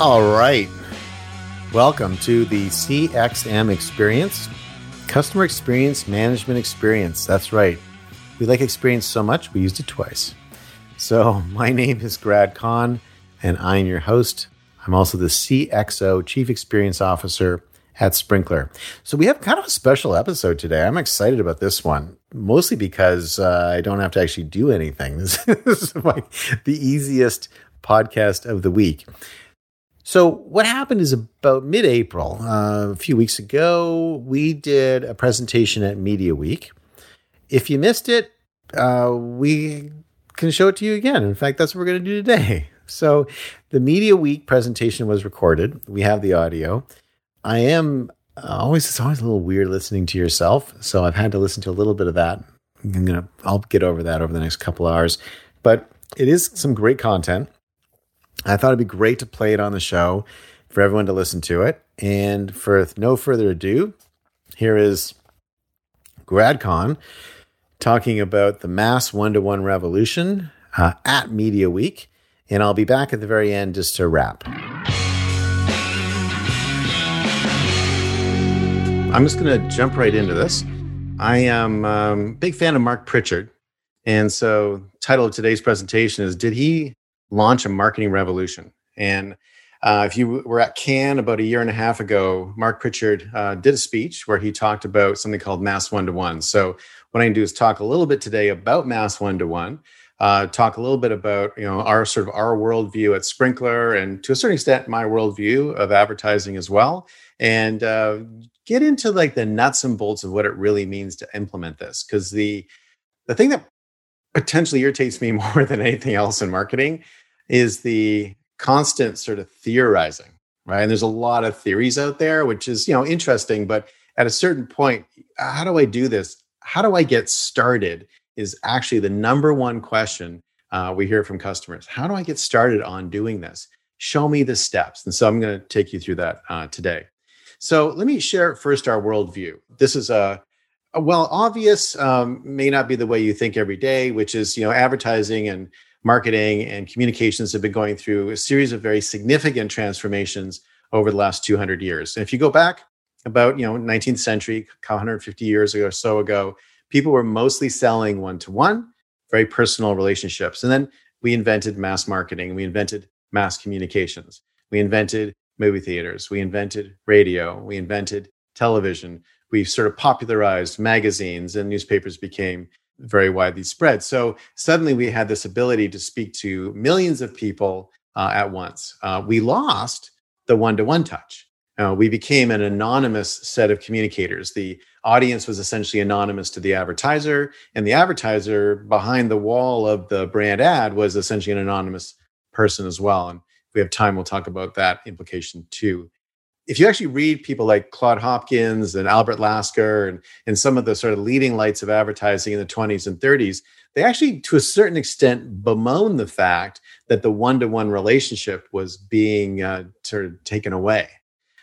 All right. Welcome to the CXM experience, customer experience management experience. That's right. We like experience so much, we used it twice. So, my name is Grad Conn, and I'm your host. I'm also the CXO, Chief Experience Officer at Sprinklr. So, we have kind of a special episode today. I'm excited about this one, mostly because uh, I don't have to actually do anything. This is my, the easiest podcast of the week. So, what happened is about mid April, uh, a few weeks ago, we did a presentation at Media Week. If you missed it, uh, we can show it to you again. In fact, that's what we're going to do today. So, the Media Week presentation was recorded. We have the audio. I am uh, always, it's always a little weird listening to yourself. So, I've had to listen to a little bit of that. I'm going to, I'll get over that over the next couple hours. But it is some great content. I thought it'd be great to play it on the show for everyone to listen to it. And for no further ado, here is Grad Conn talking about the mass one to one revolution uh, at Media Week. And I'll be back at the very end just to wrap. I'm just going to jump right into this. I am a um, big fan of Mark Pritchard. And so, title of today's presentation is Did he launch a marketing revolution. And uh, if you were at Cannes about a year and a half ago, Mark Pritchard uh, did a speech where he talked about something called mass one to one. So what I can do is talk a little bit today about mass one to one. Talk a little bit about you know our sort of our worldview at Sprinklr, and to a certain extent my worldview of advertising as well, and uh, get into like the nuts and bolts of what it really means to implement this. Because the the thing that potentially irritates me more than anything else in marketing is the constant sort of theorizing, right? And there's a lot of theories out there, which is, you know, interesting, but at a certain point, how do I do this? How do I get started? Is actually the number one question uh, we hear from customers. How do I get started on doing this? Show me the steps. And so I'm going to take you through that uh, today. So let me share first our worldview. This is a, well obvious, um, may not be the way you think every day, which is you know advertising and marketing and communications have been going through a series of very significant transformations over the last 200 years. And if you go back about, you know, 19th century, 150 years ago or so ago, people were mostly selling one to one, very personal relationships. And then we invented mass marketing, we invented mass communications, we invented movie theaters, we invented radio, we invented television, we sort of popularized magazines and newspapers became very widely spread. So suddenly we had this ability to speak to millions of people uh, at once. Uh, we lost the one to one touch. Uh, we became an anonymous set of communicators. The audience was essentially anonymous to the advertiser, and the advertiser behind the wall of the brand ad was essentially an anonymous person as well. And if we have time, we'll talk about that implication too if you actually read people like Claude Hopkins and Albert Lasker and, and some of the sort of leading lights of advertising in the 20s and 30s, they actually, to a certain extent, bemoan the fact that the one-to-one relationship was being uh, sort of taken away.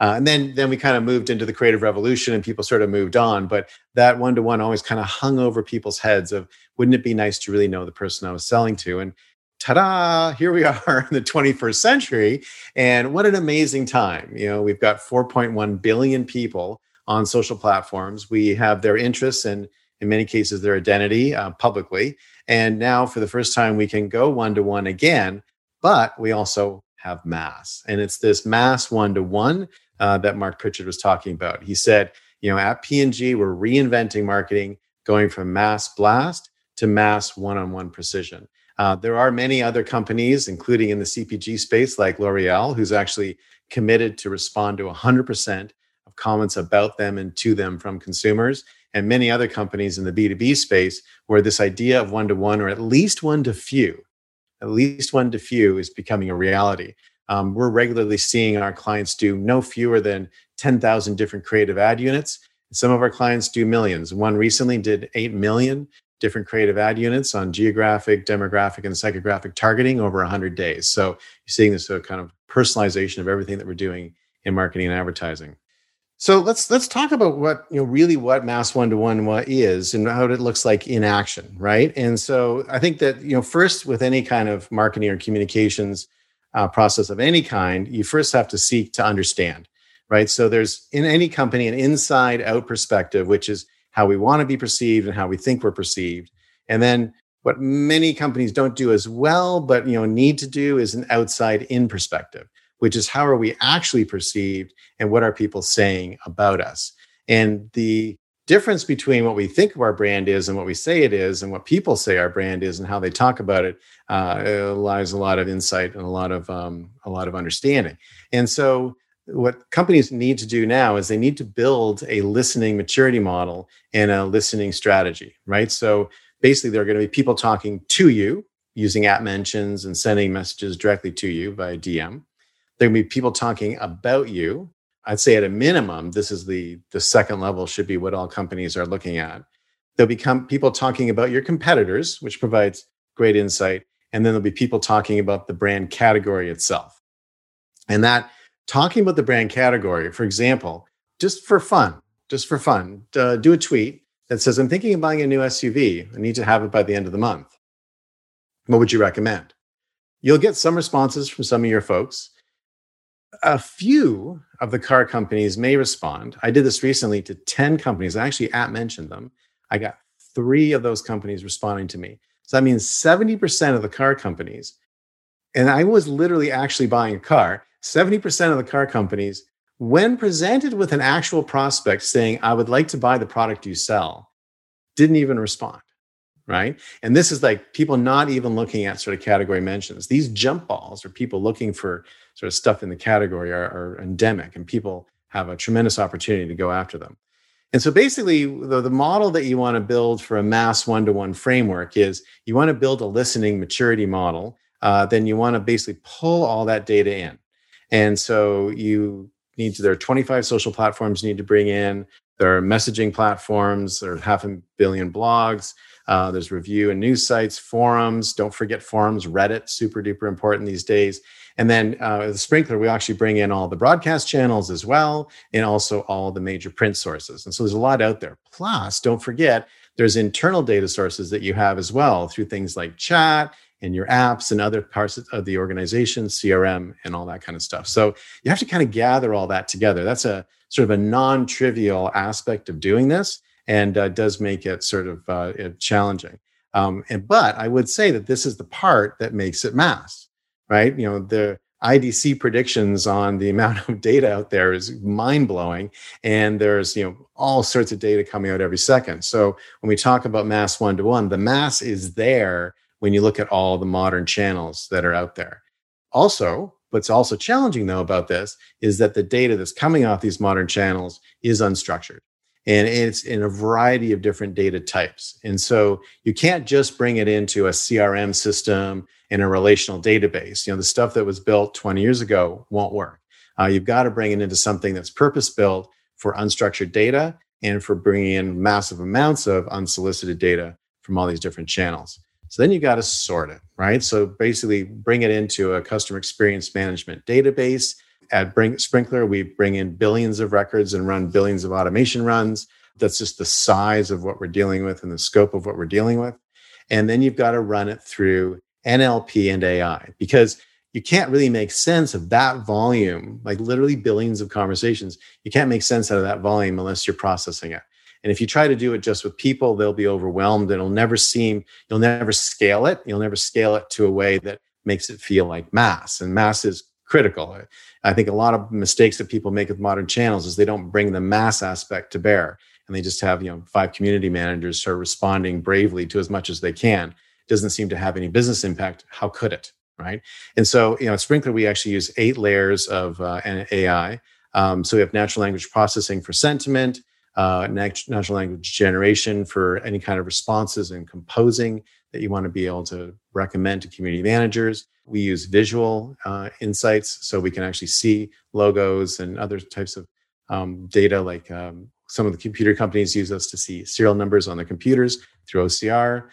Uh, and then, then we kind of moved into the creative revolution and people sort of moved on. But that one-to-one always kind of hung over people's heads of, wouldn't it be nice to really know the person I was selling to? And ta-da here we are in the 21st century and what an amazing time. You know we've got 4.1 billion people on social platforms. We have their interests and in many cases their identity uh, publicly. And now for the first time we can go one to one again but we also have mass. And it's this mass one to one that mark pritchard was talking about. He said you know at p&g we're reinventing marketing going from mass blast to mass one-on-one precision uh, there are many other companies, including in the CPG space, like L'Oreal, who's actually committed to respond to 100% of comments about them and to them from consumers, and many other companies in the B2B space where this idea of one to one or at least one to few, at least one to few is becoming a reality. Um, we're regularly seeing our clients do no fewer than 10,000 different creative ad units. Some of our clients do millions. One recently did 8 million different creative ad units on geographic, demographic, and psychographic targeting over 100 days. So you're seeing this sort of kind of personalization of everything that we're doing in marketing and advertising. So let's let's talk about what you know really what mass one to one is and how it looks like in action, right? And so I think that you know first with any kind of marketing or communications, uh, process of any kind, you first have to seek to understand, right? So there's in any company an inside out perspective, which is how we want to be perceived and how we think we're perceived. And then what many companies don't do as well, but you know need to do is an outside in perspective, which is how are we actually perceived and what are people saying about us? And the difference between what we think of our brand is and what we say it is and what people say our brand is and how they talk about it uh, lies a lot of insight and a lot of um, a lot of understanding and so what companies need to do now is they need to build a listening maturity model and a listening strategy right so basically there are going to be people talking to you using app mentions and sending messages directly to you by dm there are going to be people talking about you I'd say at a minimum, this is the the second level should be what all companies are looking at. There'll become people talking about your competitors, which provides great insight, and then there'll be people talking about the brand category itself. And that talking about the brand category, for example, just for fun, just for fun, uh, do a tweet that says, "I'm thinking of buying a new SUV. I need to have it by the end of the month." What would you recommend? You'll get some responses from some of your folks a few of the car companies may respond. I did this recently to 10 companies. I actually at mentioned them. I got three of those companies responding to me. So that means 70% of the car companies, and I was literally actually buying a car, 70% of the car companies, when presented with an actual prospect saying, I would like to buy the product you sell, didn't even respond right? And this is like people not even looking at sort of category mentions. These jump balls are people looking for sort of stuff in the category are, are endemic, and people have a tremendous opportunity to go after them. And so basically, the, the model that you want to build for a mass one to one framework is you want to build a listening maturity model. Uh, then you want to basically pull all that data in. And so you need to, there are 25 social platforms you need to bring in. There are messaging platforms, there are half a billion blogs. Uh, there's review and news sites, forums. Don't forget forums, Reddit, super duper important these days. And then uh, the Sprinklr, we actually bring in all the broadcast channels as well, and also all the major print sources. And so there's a lot out there. Plus, don't forget, there's internal data sources that you have as well through things like chat and your apps and other parts of the organization, CRM, and all that kind of stuff. So you have to kind of gather all that together. That's a sort of a non trivial aspect of doing this and uh, does make it sort of uh, challenging. Um, and but I would say that this is the part that makes it mass, right? You know, the IDC predictions on the amount of data out there is mind blowing, and there's you know all sorts of data coming out every second. So when we talk about mass one to one, the mass is there when you look at all the modern channels that are out there. Also, what's also challenging though about this is that the data that's coming off these modern channels is unstructured and it's in a variety of different data types. And so you can't just bring it into a CRM system in a relational database. You know, the stuff that was built 20 years ago won't work. Uh, you've got to bring it into something that's purpose built for unstructured data and for bringing in massive amounts of unsolicited data from all these different channels. So then you got to sort it, right? So basically bring it into a customer experience management database at bring, Sprinklr, we bring in billions of records and run billions of automation runs. That's just the size of what we're dealing with and the scope of what we're dealing with. And then you've got to run it through NLP and AI because you can't really make sense of that volume, like literally billions of conversations. You can't make sense out of that volume unless you're processing it. And if you try to do it just with people, they'll be overwhelmed. And it'll never seem, you'll never scale it. You'll never scale it to a way that makes it feel like mass. And mass is critical. I think a lot of mistakes that people make with modern channels is they don't bring the mass aspect to bear, and they just have you know five community managers start responding bravely to as much as they can. It doesn't seem to have any business impact. How could it? Right? And so you know, at Sprinklr we actually use eight layers of uh, AI. Um, so we have natural language processing for sentiment, uh, natural language generation for any kind of responses and composing that you want to be able to recommend to community managers. We use visual uh, insights so we can actually see logos and other types of um, data, like um, some of the computer companies use us to see serial numbers on their computers through OCR.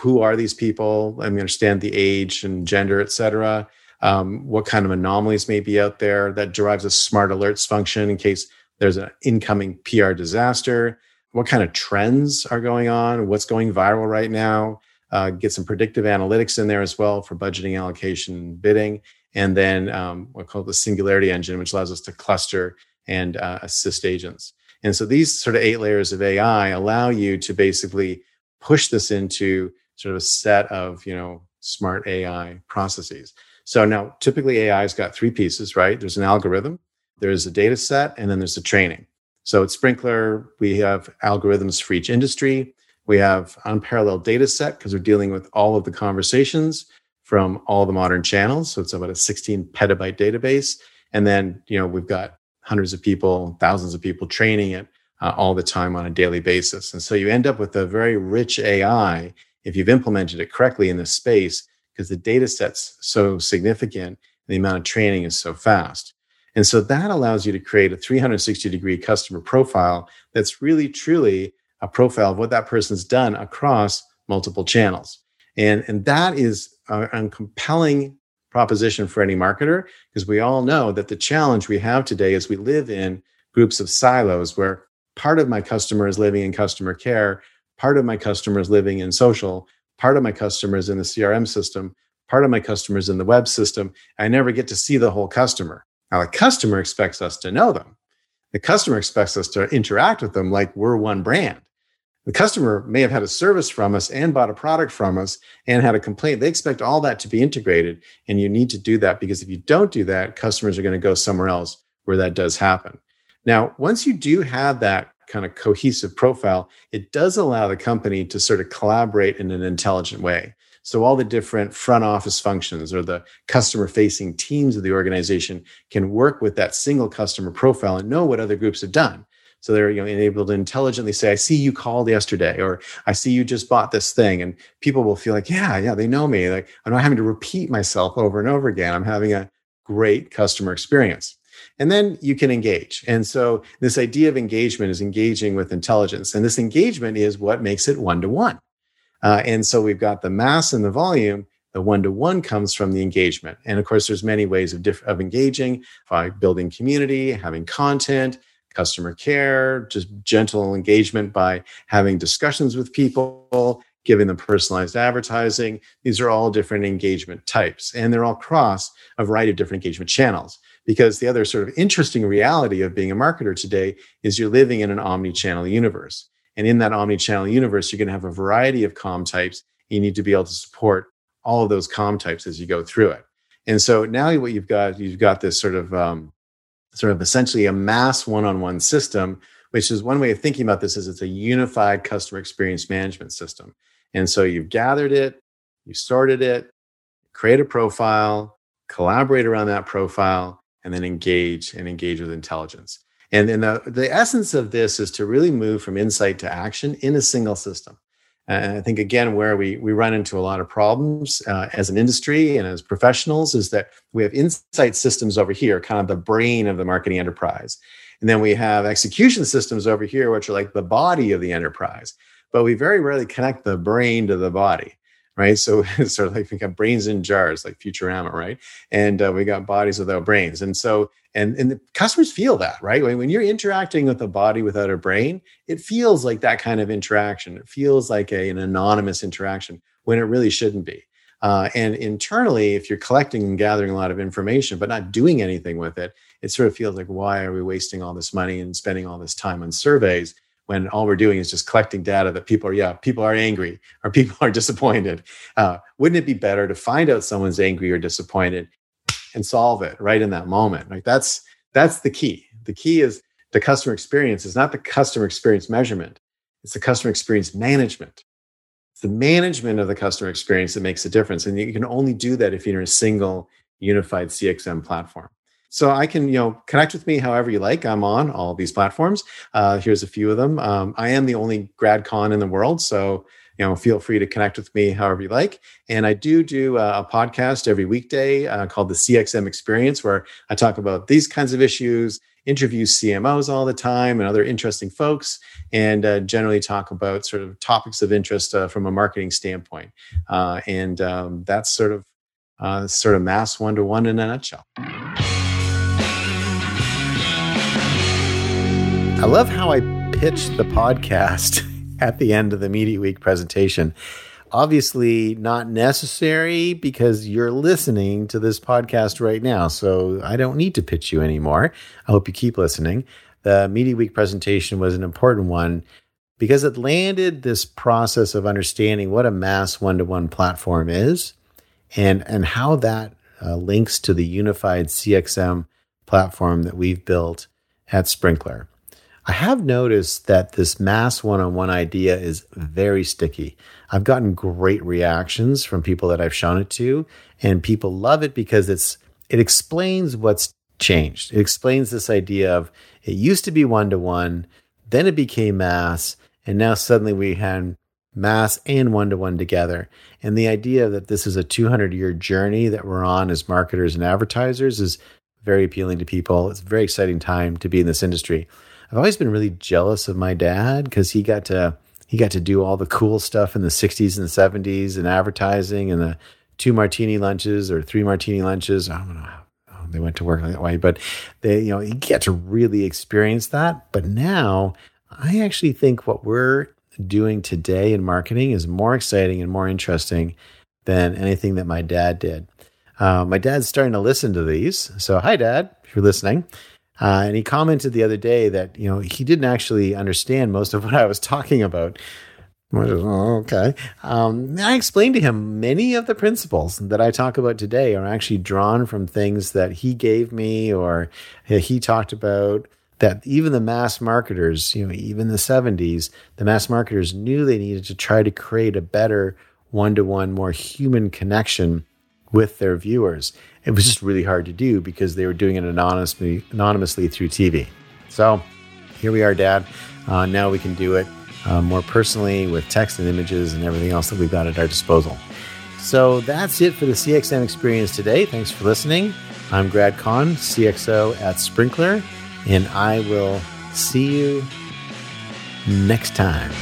Who are these people? I mean, understand the age and gender, et cetera. Um, what kind of anomalies may be out there that drives a smart alerts function in case there's an incoming PR disaster. What kind of trends are going on? What's going viral right now? uh, get some predictive analytics in there as well for budgeting, allocation, bidding. and then um, what called the Singularity Engine, which allows us to cluster and uh, assist agents. And so these sort of eight layers of AI allow you to basically push this into sort of a set of you know smart AI processes. So now typically AI's got three pieces, right? There's an algorithm, there's a data set, and then there's the training. So at Sprinklr, we have algorithms for each industry. We have unparalleled data set because we're dealing with all of the conversations from all the modern channels. So it's about a 16 petabyte database. And then, you know, we've got hundreds of people, thousands of people training it uh, all the time on a daily basis. And so you end up with a very rich AI if you've implemented it correctly in this space because the data set's so significant and the amount of training is so fast. And so that allows you to create a 360 degree customer profile that's really truly a profile of what that person's done across multiple channels. And, and that is a, a compelling proposition for any marketer because we all know that the challenge we have today is we live in groups of silos where part of my customer is living in customer care, part of my customer is living in social, part of my customers in the CRM system, part of my customers in the web system. I never get to see the whole customer. Now, the customer expects us to know them. The customer expects us to interact with them like we're one brand. The customer may have had a service from us and bought a product from us and had a complaint. They expect all that to be integrated. And you need to do that because if you don't do that, customers are going to go somewhere else where that does happen. Now, once you do have that kind of cohesive profile, it does allow the company to sort of collaborate in an intelligent way. So all the different front office functions or the customer facing teams of the organization can work with that single customer profile and know what other groups have done. So they're you know able to intelligently say, "I see you called yesterday," or "I see you just bought this thing," and people will feel like, "Yeah, yeah, they know me." Like I'm not having to repeat myself over and over again. I'm having a great customer experience. And then you can engage. And so this idea of engagement is engaging with intelligence. And this engagement is what makes it one to one. Uh, and so we've got the mass and the volume. The one to one comes from the engagement. And of course, there's many ways of, diff- of engaging by building community, having content, customer care, just gentle engagement by having discussions with people, giving them personalized advertising. These are all different engagement types, and they're all cross a variety of different engagement channels. Because the other sort of interesting reality of being a marketer today is you're living in an omni channel universe. And in that omni channel universe, you're going to have a variety of com types. You need to be able to support all of those com types as you go through it. And so now what you've got, you've got this sort of, um, sort of essentially a mass one-on-one system, which is one way of thinking about this is it's a unified customer experience management system. And so you've gathered it, you sorted it, create a profile, collaborate around that profile, and then engage and engage with intelligence. And, then the, the essence of this is to really move from insight to action in a single system. And I think again, where we we run into a lot of problems uh, as an industry and as professionals is that we have insight systems over here, kind of the brain of the marketing enterprise, and then we have execution systems over here, which are like the body of the enterprise. But we very rarely connect the brain to the body right? So it's sort of like we got brains in jars, like Futurama, right? And uh, we got bodies without brains. And so, and and the customers feel that, right? When, when you're interacting with a body without a brain, it feels like that kind of interaction. It feels like a, an anonymous interaction when it really shouldn't be. Uh, and internally, if you're collecting and gathering a lot of information but not doing anything with it, it sort of feels like why are we wasting all this money and spending all this time on surveys when all we're doing is just collecting data that people are, yeah, people are angry or people are disappointed. Uh, wouldn't it be better to find out someone's angry or disappointed and solve it right in that moment? Like that's that's the key. The key is the customer experience is not the customer experience measurement; it's the customer experience management. It's the management of the customer experience that makes a difference, and you can only do that if you're in a single unified CXM platform. So I can, you know, connect with me however you like. I'm on all these platforms. Uh, here's a few of them. Um, I am the only Grad Conn in the world, so you know, feel free to connect with me however you like. And I do do a podcast every weekday uh, called the CXM Experience, where I talk about these kinds of issues, interview CMOs all the time and other interesting folks, and uh, generally talk about sort of topics of interest uh, from a marketing standpoint. Uh, and um, that's sort of uh, sort of mass one to one in a nutshell. I love how I pitched the podcast at the end of the Media Week presentation. obviously not necessary because you're listening to this podcast right now. So I don't need to pitch you anymore. I hope you keep listening. The Media Week presentation was an important one because it landed this process of understanding what a mass one to one platform is and, and how that uh, links to the unified CXM platform that we've built at Sprinklr. I have noticed that this mass one on one idea is very sticky. I've gotten great reactions from people that I've shown it to, and people love it because it's it explains what's changed. It explains this idea of it used to be one to one, then it became mass, and now suddenly we had mass and one to one together. And the idea that this is a 200 year journey that we're on as marketers and advertisers is very appealing to people. It's a very exciting time to be in this industry. I've always been really jealous of my dad because he got to he got to do all the cool stuff in the 60s and 70s and advertising and the two martini lunches or three martini lunches. I don't know how they went to work that way, but they, you know, you get to really experience that. But now I actually think what we're doing today in marketing is more exciting and more interesting than anything that my dad did. Uh, my dad's starting to listen to these. So, hi, Dad, if you're listening. Uh, and he commented the other day that you know he didn't actually understand most of what I was talking about. Oh, okay. Um, I explained to him many of the principles that I talk about today are actually drawn from things that he gave me or he talked about. That even the mass marketers, you know, even the 70s, the mass marketers knew they needed to try to create a better one to one, more human connection with their viewers. It was just really hard to do because they were doing it anonymously, anonymously through TV. So here we are, Dad. Uh, now we can do it uh, more personally with text and images and everything else that we've got at our disposal. So that's it for the CXM experience today. Thanks for listening. I'm Grad Conn, CXO at Sprinklr, and I will see you next time.